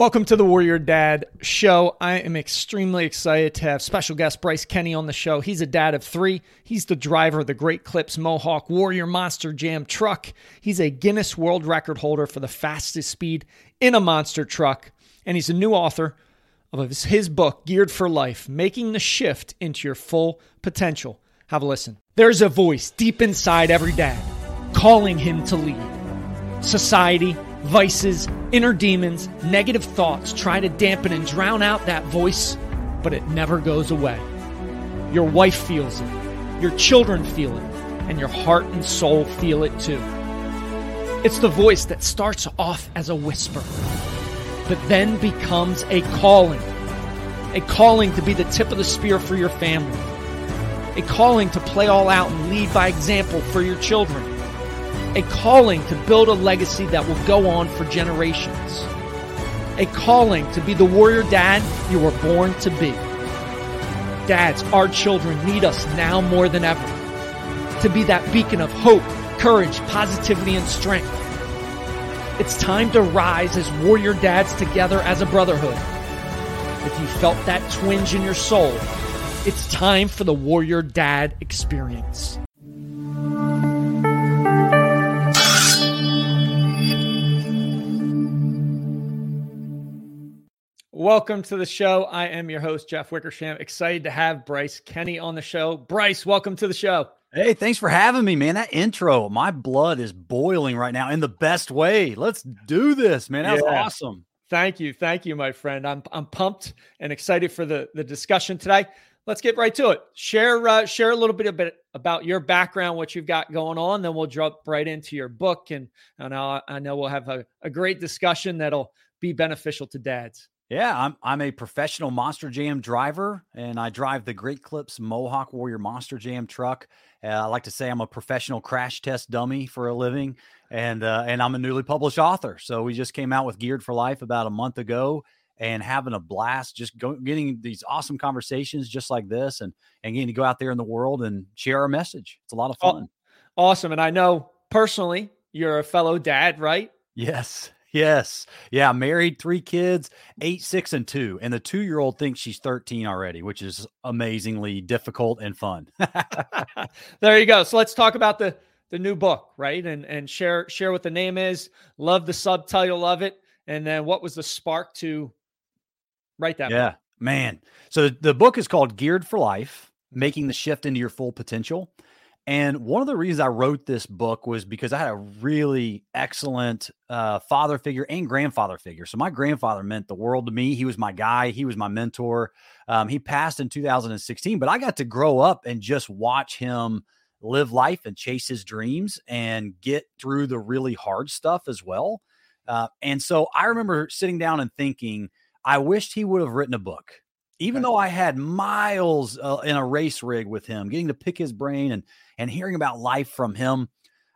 Welcome to the Warrior Dad Show. I am extremely excited to have special guest Bryce Kenny on the show. He's a dad of three. He's the driver of the Great Clips Mohawk Warrior Monster Jam truck. He's a Guinness World Record holder for the fastest speed in a monster truck. And he's a new author of his, book, Geared for Life Making the Shift into Your Full Potential. Have a listen. There's a voice deep inside every dad calling him to lead. Society, vices, inner demons, negative thoughts try to dampen and drown out that voice, but it never goes away. Your wife feels it, your children feel it, and your heart and soul feel it too. It's the voice that starts off as a whisper, but then becomes a calling. A calling to be the tip of the spear for your family. A calling to play all out and lead by example for your children a calling to build a legacy that will go on for generations. A calling to be the warrior dad you were born to be. Dads, our children need us now more than ever. To be that beacon of hope, courage, positivity, and strength. It's time to rise as warrior dads together as a brotherhood. If you felt that twinge in your soul, it's time for the warrior dad experience. Welcome to the show. I am your host, Jeff Wickersham. Excited to have Bryce Kenny on the show. Bryce, welcome to the show. Hey, thanks for having me, man. That intro, my blood is boiling right now in the best way. Let's do this, man. That was yeah. awesome. Thank you. Thank you, my friend. I'm I'm pumped and excited for the, the discussion today. Let's get right to it. Share uh, share a little bit, a bit about your background, what you've got going on, then we'll jump right into your book. And, and I, I know we'll have a, a great discussion that'll be beneficial to dads. Yeah, I'm I'm a professional Monster Jam driver, and I drive the Great Clips Mohawk Warrior Monster Jam truck. Uh, I like to say I'm a professional crash test dummy for a living, and uh, and I'm a newly published author. So we just came out with Geared for Life about a month ago, and having a blast, just go, getting these awesome conversations just like this, and and getting to go out there in the world and share our message. It's a lot of fun. Awesome, and I know personally you're a fellow dad, right? Yes. Yes. Yeah. Married, three kids, eight, six, and two. And the two year old thinks she's 13 already, which is amazingly difficult and fun. there you go. So let's talk about the the new book, right? And and share share what the name is. Love the subtitle of it. And then what was the spark to write that yeah, book? man. So the book is called Geared for Life, Making the Shift into Your Full Potential. And one of the reasons I wrote this book was because I had a really excellent uh, father figure and grandfather figure. So my grandfather meant the world to me. He was my guy. He was my mentor. Um, he passed in 2016, but I got to grow up and just watch him live life and chase his dreams and get through the really hard stuff as well. Uh, and so I remember sitting down and thinking, I wished he would have written a book even though I had miles uh, in a race rig with him, getting to pick his brain and and hearing about life from him,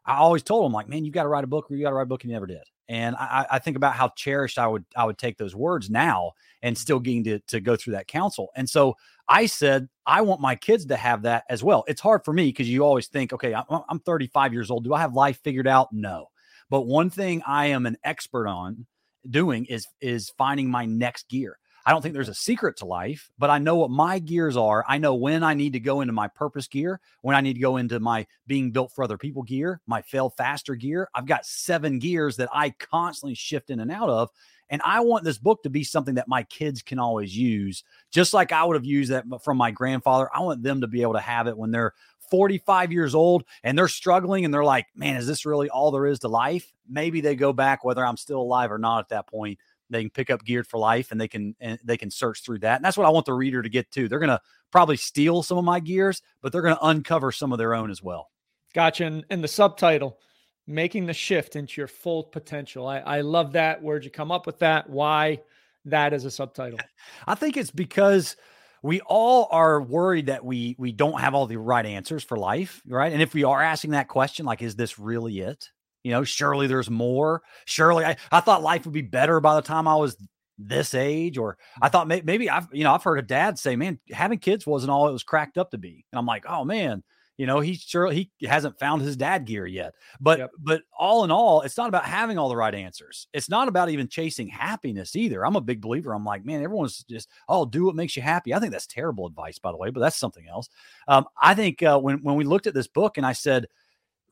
I always told him like, man, you got to write a book. Or you got to write a book, and you never did. And I, I, think about how cherished I would I would take those words now, and still getting to to go through that counsel. And so I said, I want my kids to have that as well. It's hard for me because you always think, okay, I'm, I'm 35 years old. Do I have life figured out? No. But one thing I am an expert on doing is is finding my next gear. I don't think there's a secret to life, but I know what my gears are. I know when I need to go into my purpose gear, when I need to go into my being built for other people gear, my fail faster gear. I've got seven gears that I constantly shift in and out of. And I want this book to be something that my kids can always use, just like I would have used that from my grandfather. I want them to be able to have it when they're 45 years old and they're struggling and they're like, man, is this really all there is to life? Maybe they go back, whether I'm still alive or not at that point, they can pick up geared for life and they can and they can search through that and that's what i want the reader to get to they're going to probably steal some of my gears but they're going to uncover some of their own as well. Gotcha and, and the subtitle making the shift into your full potential. I, I love that. Where'd you come up with that? Why that as a subtitle. I think it's because we all are worried that we we don't have all the right answers for life right? And if we are asking that question like is this really it you know, surely there's more. Surely I, I thought life would be better by the time I was this age, or I thought may, maybe I've, you know, I've heard a dad say, man, having kids wasn't all it was cracked up to be. And I'm like, oh man, You know, he sure he hasn't found his dad gear yet. But Yep. but all in all, it's not about having all the right answers. It's not about even chasing happiness either. I'm a big believer. I'm like, man, everyone's just oh, do what makes you happy. I think that's terrible advice, by the way, but that's something else. Um, I think uh, when when we looked at this book and I said,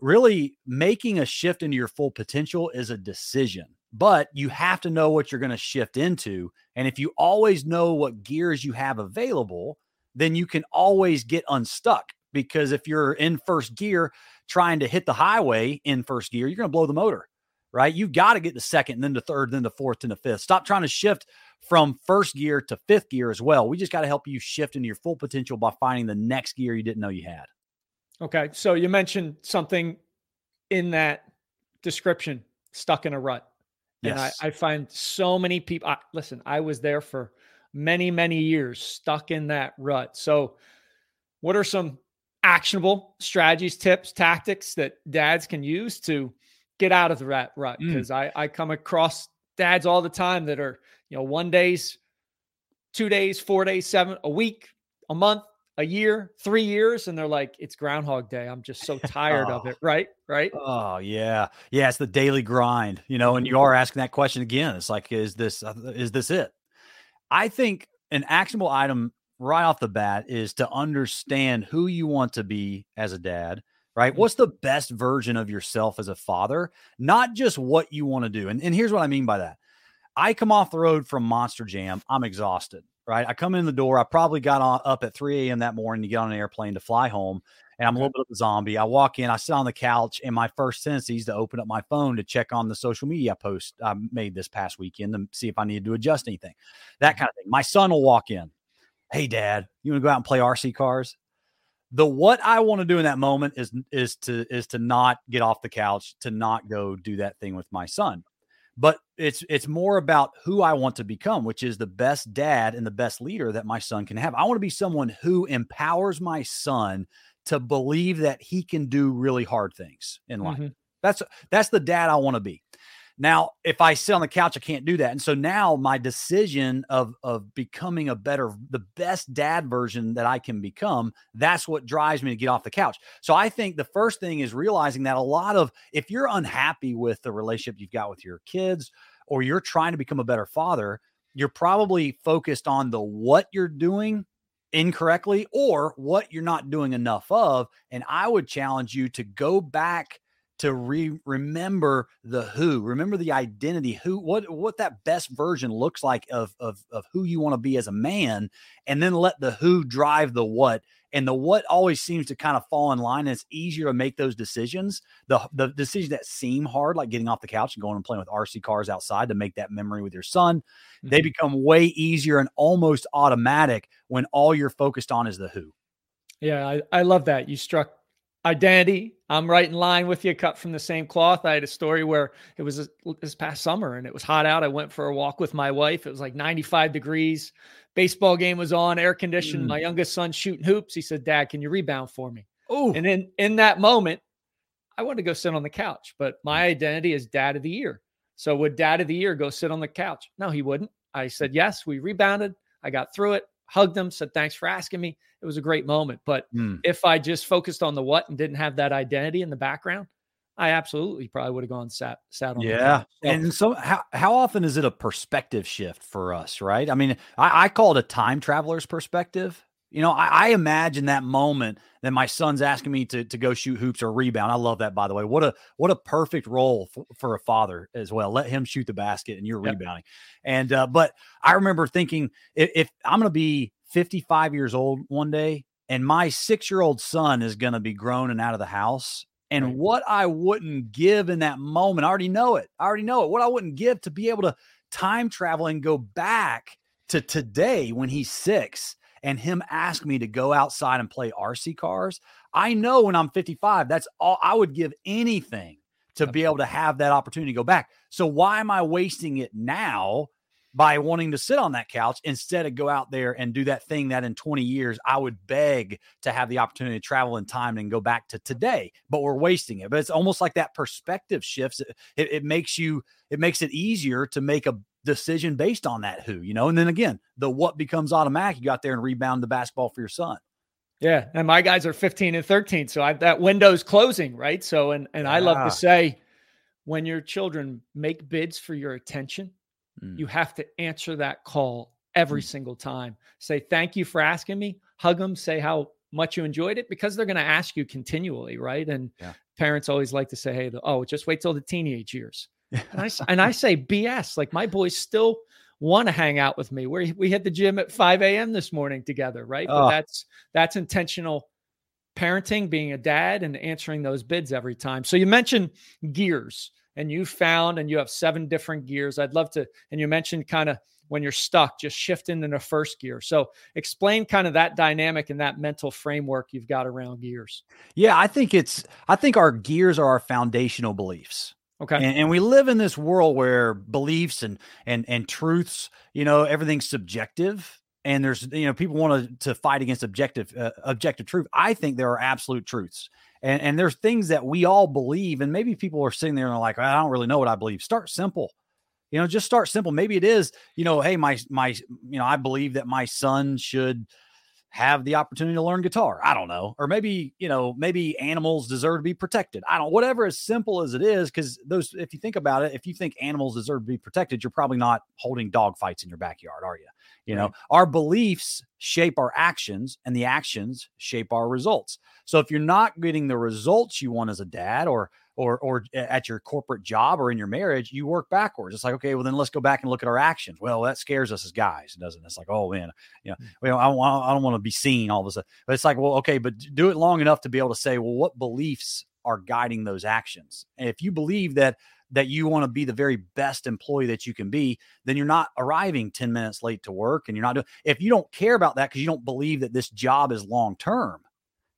really making a shift into your full potential is a decision but you have to know what you're going to shift into. And if you always know what gears you have available, then you can always get unstuck. Because if you're in first gear trying to hit the highway in first gear, you're going to blow the motor, right? You've got to get the second, then the third, then the fourth, and the fifth. Stop trying to shift from first gear to fifth gear as well. We just got to help you shift into your full potential by finding the next gear you didn't know you had. Okay. So you mentioned something in that description stuck in a rut. And I, Yes. I find so many people. I, listen, I was there for many, many years, stuck in that rut. So, what are some actionable strategies, tips, tactics that dads can use to get out of the rat rut? Mm. Because I, I come across dads all the time that are, you know, one days, two days, four days, seven, a week, a month, a year, three years, and they're like, it's Groundhog Day. I'm just so tired of Oh. it. Right. Right. Oh yeah, yeah. It's the daily grind, you know. And you are asking that question again. It's like, is this uh, is this it? I think an actionable item right off the bat is to understand who you want to be as a dad. Right? Mhm. What's the best version of yourself as a father? Not just what you want to do. And and here's what I mean by that. I come off the road from Monster Jam. I'm exhausted. Right? I come in the door. I probably got on, up at 3 a.m. that morning to get on an airplane to fly home and I'm a little bit of a zombie. I walk in, I sit on the couch, and my first tendency is to open up my phone to check on the social media post I made this past weekend to see if I needed to adjust anything, that mm-hmm. kind of thing. My son will walk in, Hey, dad, you want to go out and play RC cars? The what I want to do in that moment is is to is to not get off the couch, to not go do that thing with my son. But it's it's more about who I want to become, which is the best dad and the best leader that my son can have. I want to be someone who empowers my son to believe that he can do really hard things in life. Mhm. That's that's the dad I want to be. Now, if I sit on the couch, I can't do that. And so now my decision of of becoming a better, the best dad version that I can become, that's what drives me to get off the couch. So I think the first thing is realizing that a lot of if you're unhappy with the relationship you've got with your kids or you're trying to become a better father, you're probably focused on the what you're doing incorrectly or what you're not doing enough of. And I would challenge you to go back to re- remember the who, remember the identity, who, what, what that best version looks like of, of, of who you want to be as a man, and then let the who drive the what. And the what always seems to kind of fall in line. And it's easier to make those decisions. The the decisions that seem hard, like getting off the couch and going and playing with RC cars outside to make that memory with your son, they Mhm. become way easier and almost automatic when all you're focused on is the who. Yeah, I, I love that. You struck identity. I'm right in line with you, cut from the same cloth. I had a story where it was this- past summer and it was hot out. I went for a walk with my wife. It was like 95 degrees. Baseball game was on, air conditioned. Mm. My youngest son shooting hoops. He said, Dad, can you rebound for me? Oh, And in in that moment, I wanted to go sit on the couch, but my identity is dad of the year. So would dad of the year go sit on the couch? No, he wouldn't. I said yes. We rebounded. I got through it. Hugged him. Said thanks for asking me. It was a great moment. But Hmm. if I just focused on the what and didn't have that identity in the background, I absolutely probably would have gone sat sat on. Yeah. So- And so how how often is it a perspective shift for us, right? I mean, I, I call it a time traveler's perspective. You know, I, I imagine that moment that my son's asking me to to go shoot hoops or rebound. I love that, by the way. What a what a perfect role for, for a father as well. Let him shoot the basket and you're Yep. rebounding. And uh, but I remember thinking if, if I'm going to be 55 years old one day and my six year old son is going to be grown and out of the house. And Right. what I wouldn't give in that moment, I already know it. I already know it. What I wouldn't give to be able to time travel and go back to today when he's six and him ask me to go outside and play RC cars. I know when I'm 55, that's all I would give anything to be able to have that opportunity to go back. So why am I wasting it now by wanting to sit on that couch instead of go out there and do that thing that in 20 years I would beg to have the opportunity to travel in time and go back to today, but we're wasting it. But it's almost like that perspective shifts. It, it, it makes you, it makes it easier to make a decision based on that who, you know, and then again, the what becomes automatic. You got there and rebound the basketball for your son. Yeah, and my guys are 15 and 13, so I, that window's closing, right? So, and and I love to say, when your children make bids for your attention, mm. you have to answer that call every mm. single time. Say thank you for asking me. Hug them. Say how much you enjoyed it because they're going to ask you continually, right? And yeah. parents always like to say, "Hey, the, oh, just wait till the teenage years." And I and I say BS. Like my boys still want to hang out with me. We we hit the gym at 5 a.m. this morning together, right? Oh. But that's that's intentional parenting, being a dad, and answering those bids every time. So you mentioned gears, and you found and you have seven different gears. I'd love to, and you mentioned kind of when you're stuck, just shifting into first gear. So explain kind of that dynamic and that mental framework you've got around gears. Yeah, I think it's I think our gears are our foundational beliefs. Okay. And, and, we live in this world where beliefs and and and truths, you know, everything's subjective. And there's, you know, people want to, to fight against objective uh, objective truth. I think there are absolute truths, and and there's things that we all believe. And maybe people are sitting there and they're like, I don't really know what I believe. Start simple, you know, just start simple. Maybe it is, you know, hey, my my, you know, I believe that my son should have the opportunity to learn guitar. I don't know. Or maybe, you know, maybe animals deserve to be protected. I don't whatever as simple as it is cuz those if you think about it, if you think animals deserve to be protected, you're probably not holding dog fights in your backyard, are you? You know, our beliefs shape our actions and the actions shape our results. So if you're not getting the results you want as a dad or or or at your corporate job or in your marriage, you work backwards. It's like, okay, well then let's go back and look at our actions. Well, that scares us as guys, doesn't it? It's like, oh man, you know, mm. well, I, I don't want to be seen all of a sudden. But it's like, well, okay, but do it long enough to be able to say, well, what beliefs are guiding those actions? And if you believe that that you want to be the very best employee that you can be, then you're not arriving 10 minutes late to work and you're not doing if you don't care about that because you don't believe that this job is long term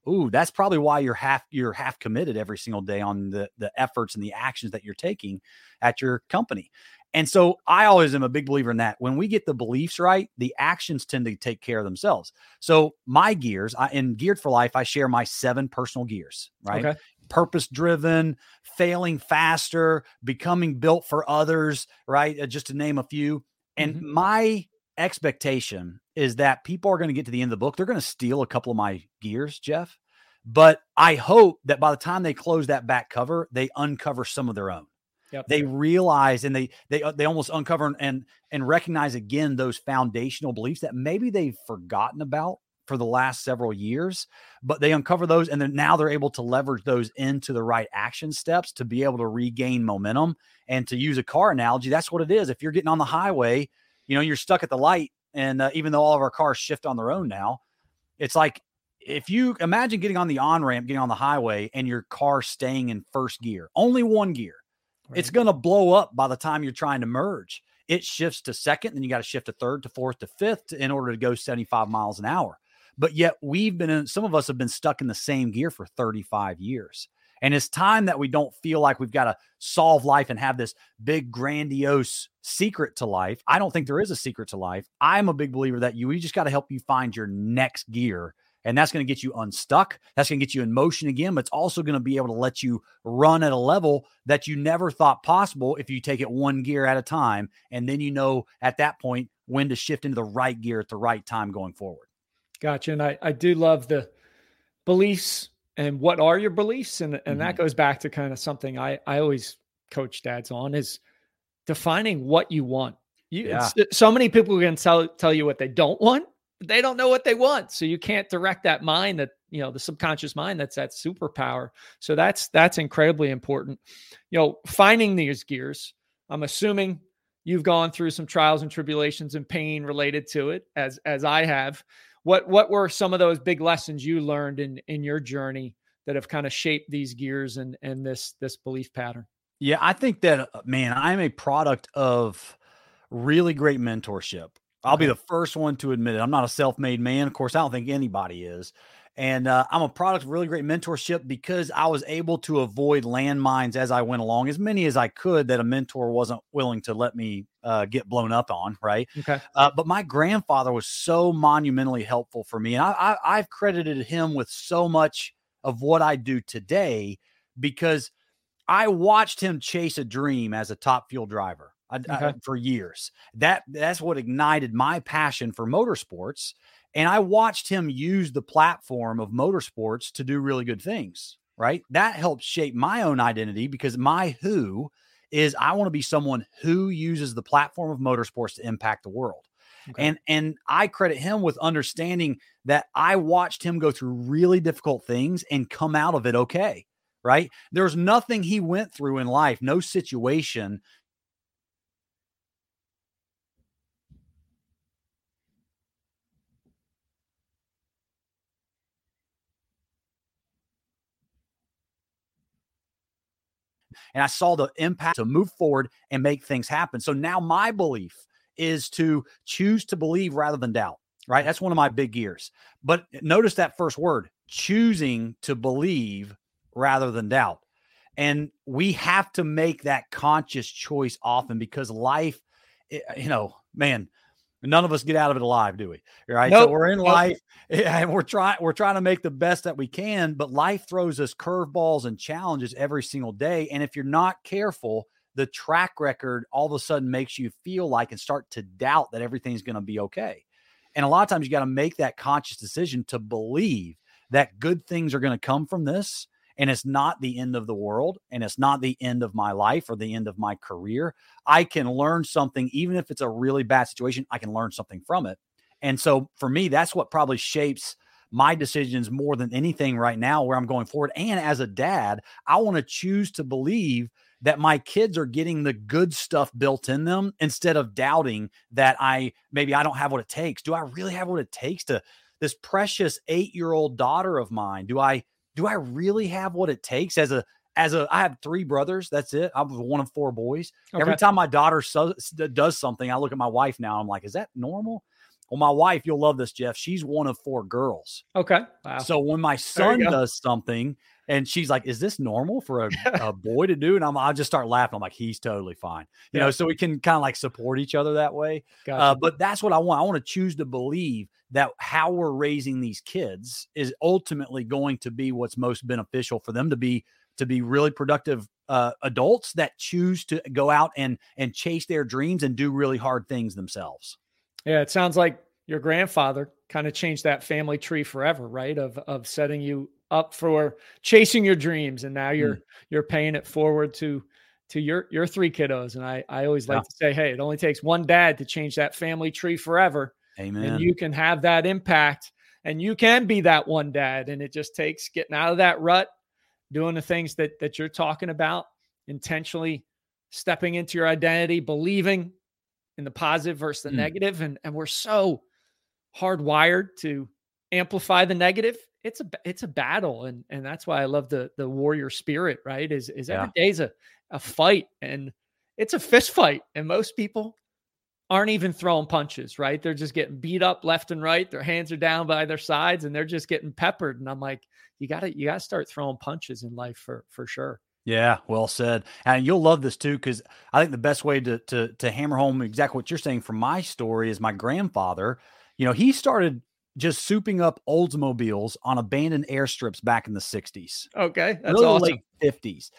ooh, that's probably why you're half you're half committed every single day on the the efforts and the actions that you're taking at your company. And so I always am a big believer in that. When we get the beliefs right, the actions tend to take care of themselves. So my gears, I, in Geared for Life, I share my seven personal gears, right? Okay. Purpose driven, failing faster, becoming built for others, right? Uh, just to name a few. And mm-hmm. my expectation is that people are going to get to the end of the book. They're going to steal a couple of my gears, Jeff. But I hope that by the time they close that back cover, they uncover some of their own. Yep. They realize and they they uh, they almost uncover and and recognize again those foundational beliefs that maybe they've forgotten about for the last several years, but they uncover those and then now they're able to leverage those into the right action steps to be able to regain momentum. And to use a car analogy, that's what it is. If you're getting on the highway you know, you're stuck at the light. And uh, even though all of our cars shift on their own now, it's like if you imagine getting on the on ramp, getting on the highway, and your car staying in first gear, only one gear, right. it's going to blow up by the time you're trying to merge. It shifts to second, then you got to shift to third, to fourth, to fifth in order to go 75 miles an hour. But yet we've been in, some of us have been stuck in the same gear for 35 years. And it's time that we don't feel like we've got to solve life and have this big, grandiose secret to life. I don't think there is a secret to life. I'm a big believer that you we just got to help you find your next gear. And that's going to get you unstuck. That's going to get you in motion again, but it's also going to be able to let you run at a level that you never thought possible if you take it one gear at a time. And then you know at that point when to shift into the right gear at the right time going forward. Gotcha. And I, I do love the beliefs and what are your beliefs? And and mm-hmm. that goes back to kind of something i i always coach dads on is defining what you want. You yeah. so many people can tell tell you what they don't want but they don't know what they want. So you can't direct that mind that you know the subconscious mind that's that superpower. So that's that's incredibly important. You know finding these gears i'm assuming you've gone through some trials and tribulations and pain related to it as as i have what what were some of those big lessons you learned in in your journey that have kind of shaped these gears and and this this belief pattern? Yeah, I think that uh, man, I'm a product of really great mentorship. I'll be the first one to admit it. I'm not a self-made man. Of course, I don't think anybody is. And uh, I'm a product of really great mentorship because I was able to avoid landmines as I went along, as many as I could that a mentor wasn't willing to let me uh, get blown up on. Right. Okay. Uh, but my grandfather was so monumentally helpful for me. And I, I, I've credited him with so much of what I do today because I watched him chase a dream as a top fuel driver. I, okay. I, for years. That that's what ignited my passion for motorsports And I watched him use the platform of motorsports to do really good things, right? That helped shape my own identity because my who is I want to be someone who uses the platform of motorsports to impact the world. Okay. And and I credit him with understanding that I watched him go through really difficult things and come out of it okay. Right? There's nothing he went through in life, no situation and I saw the impact to move forward and make things happen. So now my belief is to choose to believe rather than doubt, right? That's one of my big gears. But notice that first word choosing to believe rather than doubt. And we have to make that conscious choice often because life, eh, you know, man, none of us get out of it alive, do we? Right. Nope. So we're in life and we're trying we're trying to make the best that we can, but life throws us curveballs and challenges every single day. And if you're not careful, the track record all of a sudden makes you feel like and start to doubt that everything's going to be okay. And a lot of times you got to make that conscious decision to believe that good things are going to come from this. And it's not the end of the world and it's not the end of my life or the end of my career. I can learn something, even if it's a really bad situation, I can learn something from it. And so for me, that's what probably shapes my decisions more than anything right now where I'm going forward. And as a dad, I want to choose to believe that my kids are getting the good stuff built in them instead of doubting that I maybe I don't have what it takes. Do I really have what it takes to this precious 8-year-old daughter of mine? Do I do I really have what it takes as a as a I have three brothers, that's it. I'm one of four boys. Okay. Every time my daughter so, does something, I look at my wife now, I'm like, is that normal? Well, my wife, you'll love this, Jeff. She's one of four girls. Okay. Wow. So when my son does something, and she's like, "Is this normal for a, a boy to do?" And I'm, I just start laughing. I'm like, "He's totally fine," you yeah. know. So we can kind of like support each other that way. Gotcha. Uh, but that's what I want. I want to choose to believe that how we're raising these kids is ultimately going to be what's most beneficial for them to be to be really productive uh, adults that choose to go out and and chase their dreams and do really hard things themselves. Yeah, it sounds like your grandfather kind of changed that family tree forever, right? Of of setting you up for chasing your dreams and now you're mm. you're paying it forward to to your your three kiddos and i i always like yeah. to say hey it only takes one dad to change that family tree forever amen and you can have that impact and you can be that one dad and it just takes getting out of that rut doing the things that that you're talking about intentionally stepping into your identity believing in the positive versus the mm. negative and and we're so hardwired to amplify the negative it's a it's a battle and and that's why I love the the warrior spirit, right? Is is every yeah. day's a a fight and it's a fist fight and most people aren't even throwing punches, right? They're just getting beat up left and right. Their hands are down by their sides and they're just getting peppered and I'm like you got to you got to start throwing punches in life for for sure. Yeah, well said. And you'll love this too because I think the best way to to to hammer home exactly what you're saying from my story is my grandfather. You know, he started just souping up Oldsmobiles on abandoned airstrips back in the 60s. Okay. That's really awesome. late 50s.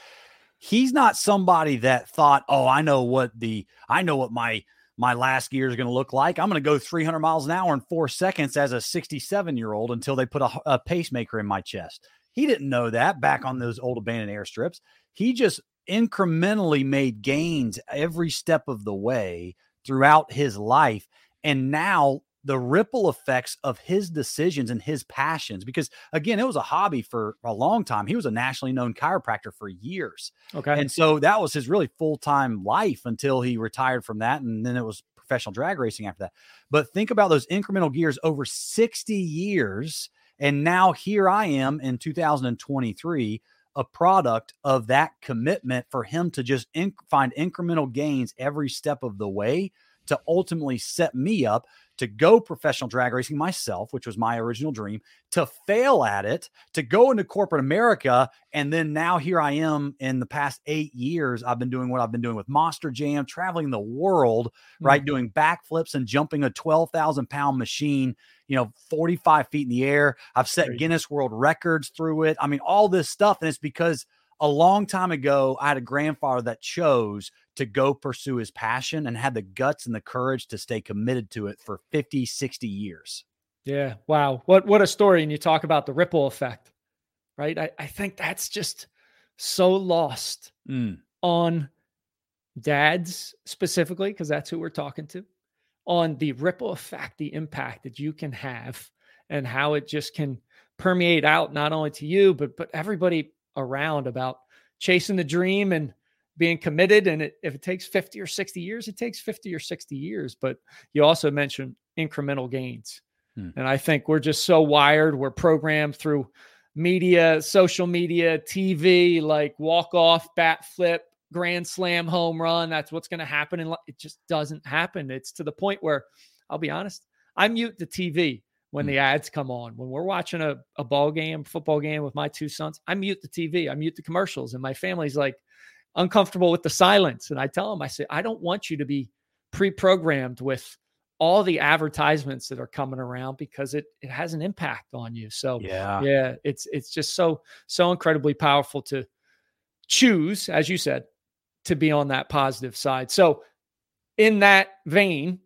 He's not somebody that thought, "Oh, I know what the I know what my my last gear is going to look like. I'm going to go 300 miles an hour in 4 seconds as a 67-year-old until they put a, a pacemaker in my chest." He didn't know that back on those old abandoned airstrips. He just incrementally made gains every step of the way throughout his life. And now the ripple effects of his decisions and his passions because again it was a hobby for a long time he was a nationally known chiropractor for years okay and so that was his really full-time life until he retired from that and then it was professional drag racing after that but think about those incremental gears over 60 years and now here i am in 2023 a product of that commitment for him to just inc- find incremental gains every step of the way to ultimately set me up to go professional drag racing myself, which was my original dream, to fail at it, to go into corporate America. And then now here I am in the past eight years. I've been doing what I've been doing with Monster Jam, traveling the world, mm-hmm. right? Doing backflips and jumping a 12,000 pound machine, you know, 45 feet in the air. I've set Guinness World Records through it. I mean, all this stuff. And it's because a long time ago, I had a grandfather that chose to go pursue his passion and had the guts and the courage to stay committed to it for 50, 60 years. Yeah. Wow. What what a story. And you talk about the ripple effect, right? I, I think that's just so lost Mm. on dads specifically, because that's who we're talking to, on the ripple effect, the impact that you can have and how it just can permeate out not only to you, but but everybody around about chasing the dream and being committed. And it, if it takes 50 or 60 years, it takes 50 or 60 years. But you also mentioned incremental gains. Hmm. And I think we're just so wired, we're programmed through media, social media, TV, like walk off, bat flip, grand slam, home run. That's what's going to happen. And it just doesn't happen. It's to the point where I'll be honest, I mute the TV when Hmm. the ads come on. When we're watching a, a ball game, football game with my two sons, I mute the TV, I mute the commercials. And my family's like uncomfortable with the silence. And I tell them, I say, I don't want you to be pre programmed with all the advertisements that are coming around because it, it has an impact on you. So, Yeah. yeah, it's it's just so so incredibly powerful to choose, as you said, to be on that positive side. So, in that vein,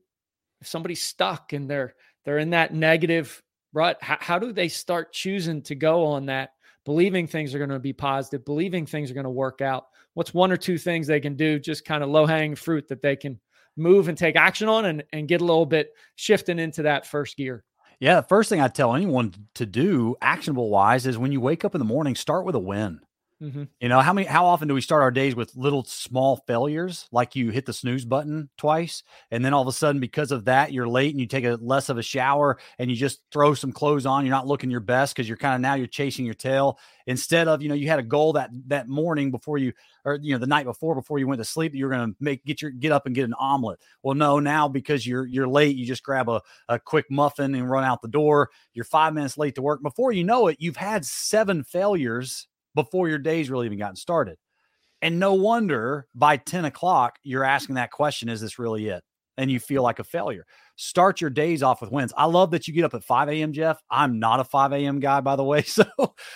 if somebody's stuck and they're they're in that negative rut, how, how do they start choosing to go on that, believing things are going to be positive, believing things are going to work out? What's one or two things they can do, just kind of low hanging fruit that they can move and take action on and, and get a little bit shifting into that first gear? Yeah. The first thing I tell anyone to do, actionable wise, is when you wake up in the morning, start with a win. Mm-hmm. You know, how many how often do we start our days with little small failures like you hit the snooze button twice and then all of a sudden because of that you're late and you take a less of a shower and you just throw some clothes on, you're not looking your best cuz you're kind of now you're chasing your tail instead of, you know, you had a goal that that morning before you or you know the night before before you went to sleep you're going to make get your get up and get an omelet. Well, no, now because you're you're late, you just grab a a quick muffin and run out the door. You're 5 minutes late to work. Before you know it, you've had 7 failures before your day's really even gotten started. And no wonder by 10 o'clock, you're asking that question Is this really it? And you feel like a failure. Start your days off with wins. I love that you get up at 5 a.m., Jeff. I'm not a 5 a.m. guy, by the way. So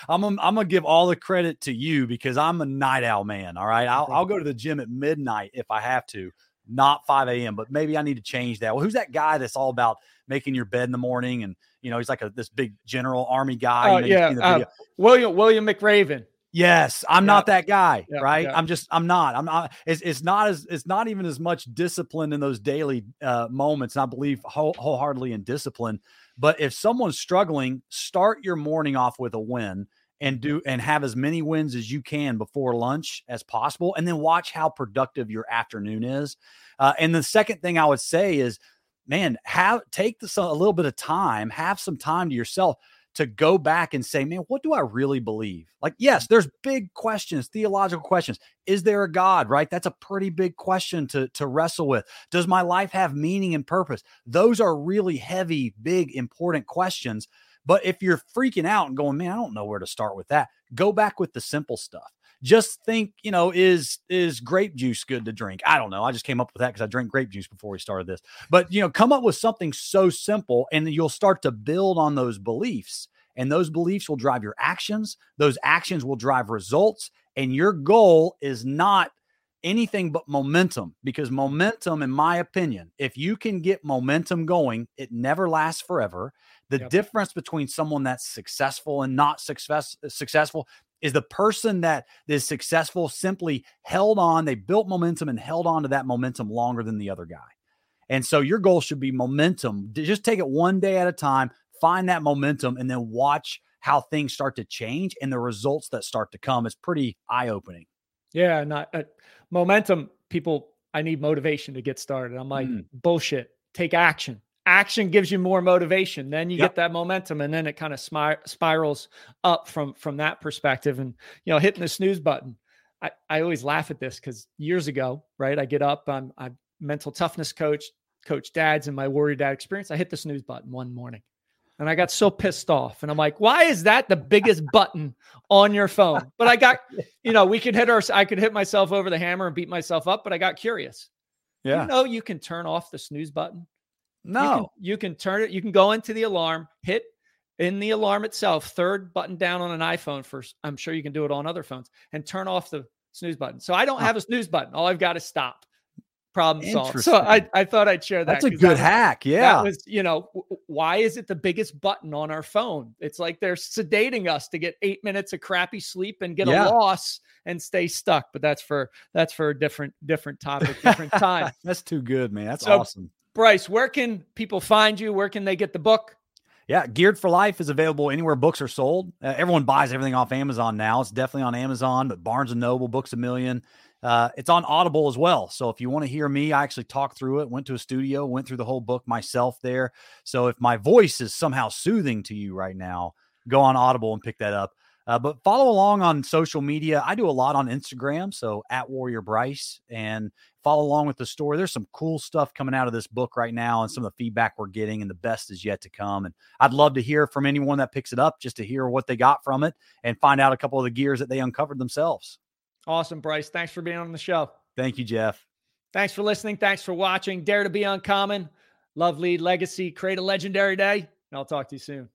I'm, I'm going to give all the credit to you because I'm a night owl man. All right. I'll, I'll go to the gym at midnight if I have to, not 5 a.m., but maybe I need to change that. Well, who's that guy that's all about making your bed in the morning? And, you know, he's like a, this big general army guy. You know, yeah, the uh. William William McRaven. Yes, I'm Yeah. not that guy, Yeah, right? yeah. I'm just I'm not. I'm not it's, it's not as it's not even as much discipline in those daily uh moments. And I believe whole, wholeheartedly in discipline. But if someone's struggling, start your morning off with a win and do and have as many wins as you can before lunch as possible and then watch how productive your afternoon is. Uh, and the second thing I would say is man, have take this a little bit of time, have some time to yourself to go back and say, man, what do I really believe? Like, yes, there's big questions, theological questions. Is there a God? Right? That's a pretty big question to, to wrestle with. Does my life have meaning and purpose? Those are really heavy, big, important questions. But if you're freaking out and going, man, I don't know where to start with that, go back with the simple stuff. Just think, you know, is is grape juice good to drink? I don't know. I just came up with that because I drank grape juice before we started this. But you know, come up with something so simple, and you'll start to build on those beliefs. And those beliefs will drive your actions. Those actions will drive results. And your goal is not anything but momentum because momentum, in my opinion, if you can get momentum going, it never lasts forever. The Yep. difference between someone that's successful and not success, successful is the person that is successful simply held on, they built momentum and held on to that momentum longer than the other guy. And so your goal should be momentum. Just take it one day at a time, find that momentum, and then watch how things start to change and the results that start to come. It's pretty eye opening. Yeah, not uh, momentum. People, I need motivation to get started. I'm like, Mm. bullshit. Take action. Action gives you more motivation. Then you Yep. get that momentum, and then it kind of smi- spirals up from from that perspective. And you know, hitting the snooze button. I, I always laugh at this because years ago, right? I get up. I'm I'm mental toughness coach, coach dads and my warrior dad experience. I hit the snooze button one morning. And I got so pissed off. And I'm like, why is that the biggest button on your phone? But I got, you know, we could hit our, I could hit myself over the hammer and beat myself up, but I got curious. Yeah. You know, you can turn off the snooze button. You can, no. you can turn it, you can go into the alarm, hit in the alarm itself, third button down on an iPhone first. I'm sure you can do it on other phones and turn off the snooze button. So I don't have a snooze button. All I've got is stop. Problem solved. So I, I thought I'd share that. That's a good that hack. Yeah. That was, you know, why is it the biggest button on our phone? It's like they're sedating us to get eight minutes of crappy sleep and get yeah. a loss and stay stuck. But that's for that's for a different different topic, different time. that's too good, man. That's so, awesome. Bryce, where can people find you? Where can they get the book? Yeah, Geared for Life is available anywhere books are sold. Uh, everyone buys everything off Amazon now. It's definitely on Amazon, but Barnes and Noble, Books a Million. Uh, it's on Audible as well. So if you want to hear me, I actually talked through it, went to a studio, went through the whole book myself there. So if my voice is somehow soothing to you right now, go on Audible and pick that up. Uh, but follow along on social media. I do a lot on Instagram, so at Warrior Bryce, and follow along with the story. There's some cool stuff coming out of this book right now, and some of the feedback we're getting, and the best is yet to come. And I'd love to hear from anyone that picks it up, just to hear what they got from it and find out a couple of the gears that they uncovered themselves. Awesome, Bryce. Thanks for being on the show. Thank you, Jeff. Thanks for listening. Thanks for watching. Dare to be uncommon. Love, lead, legacy, create a legendary day. And I'll talk to you soon.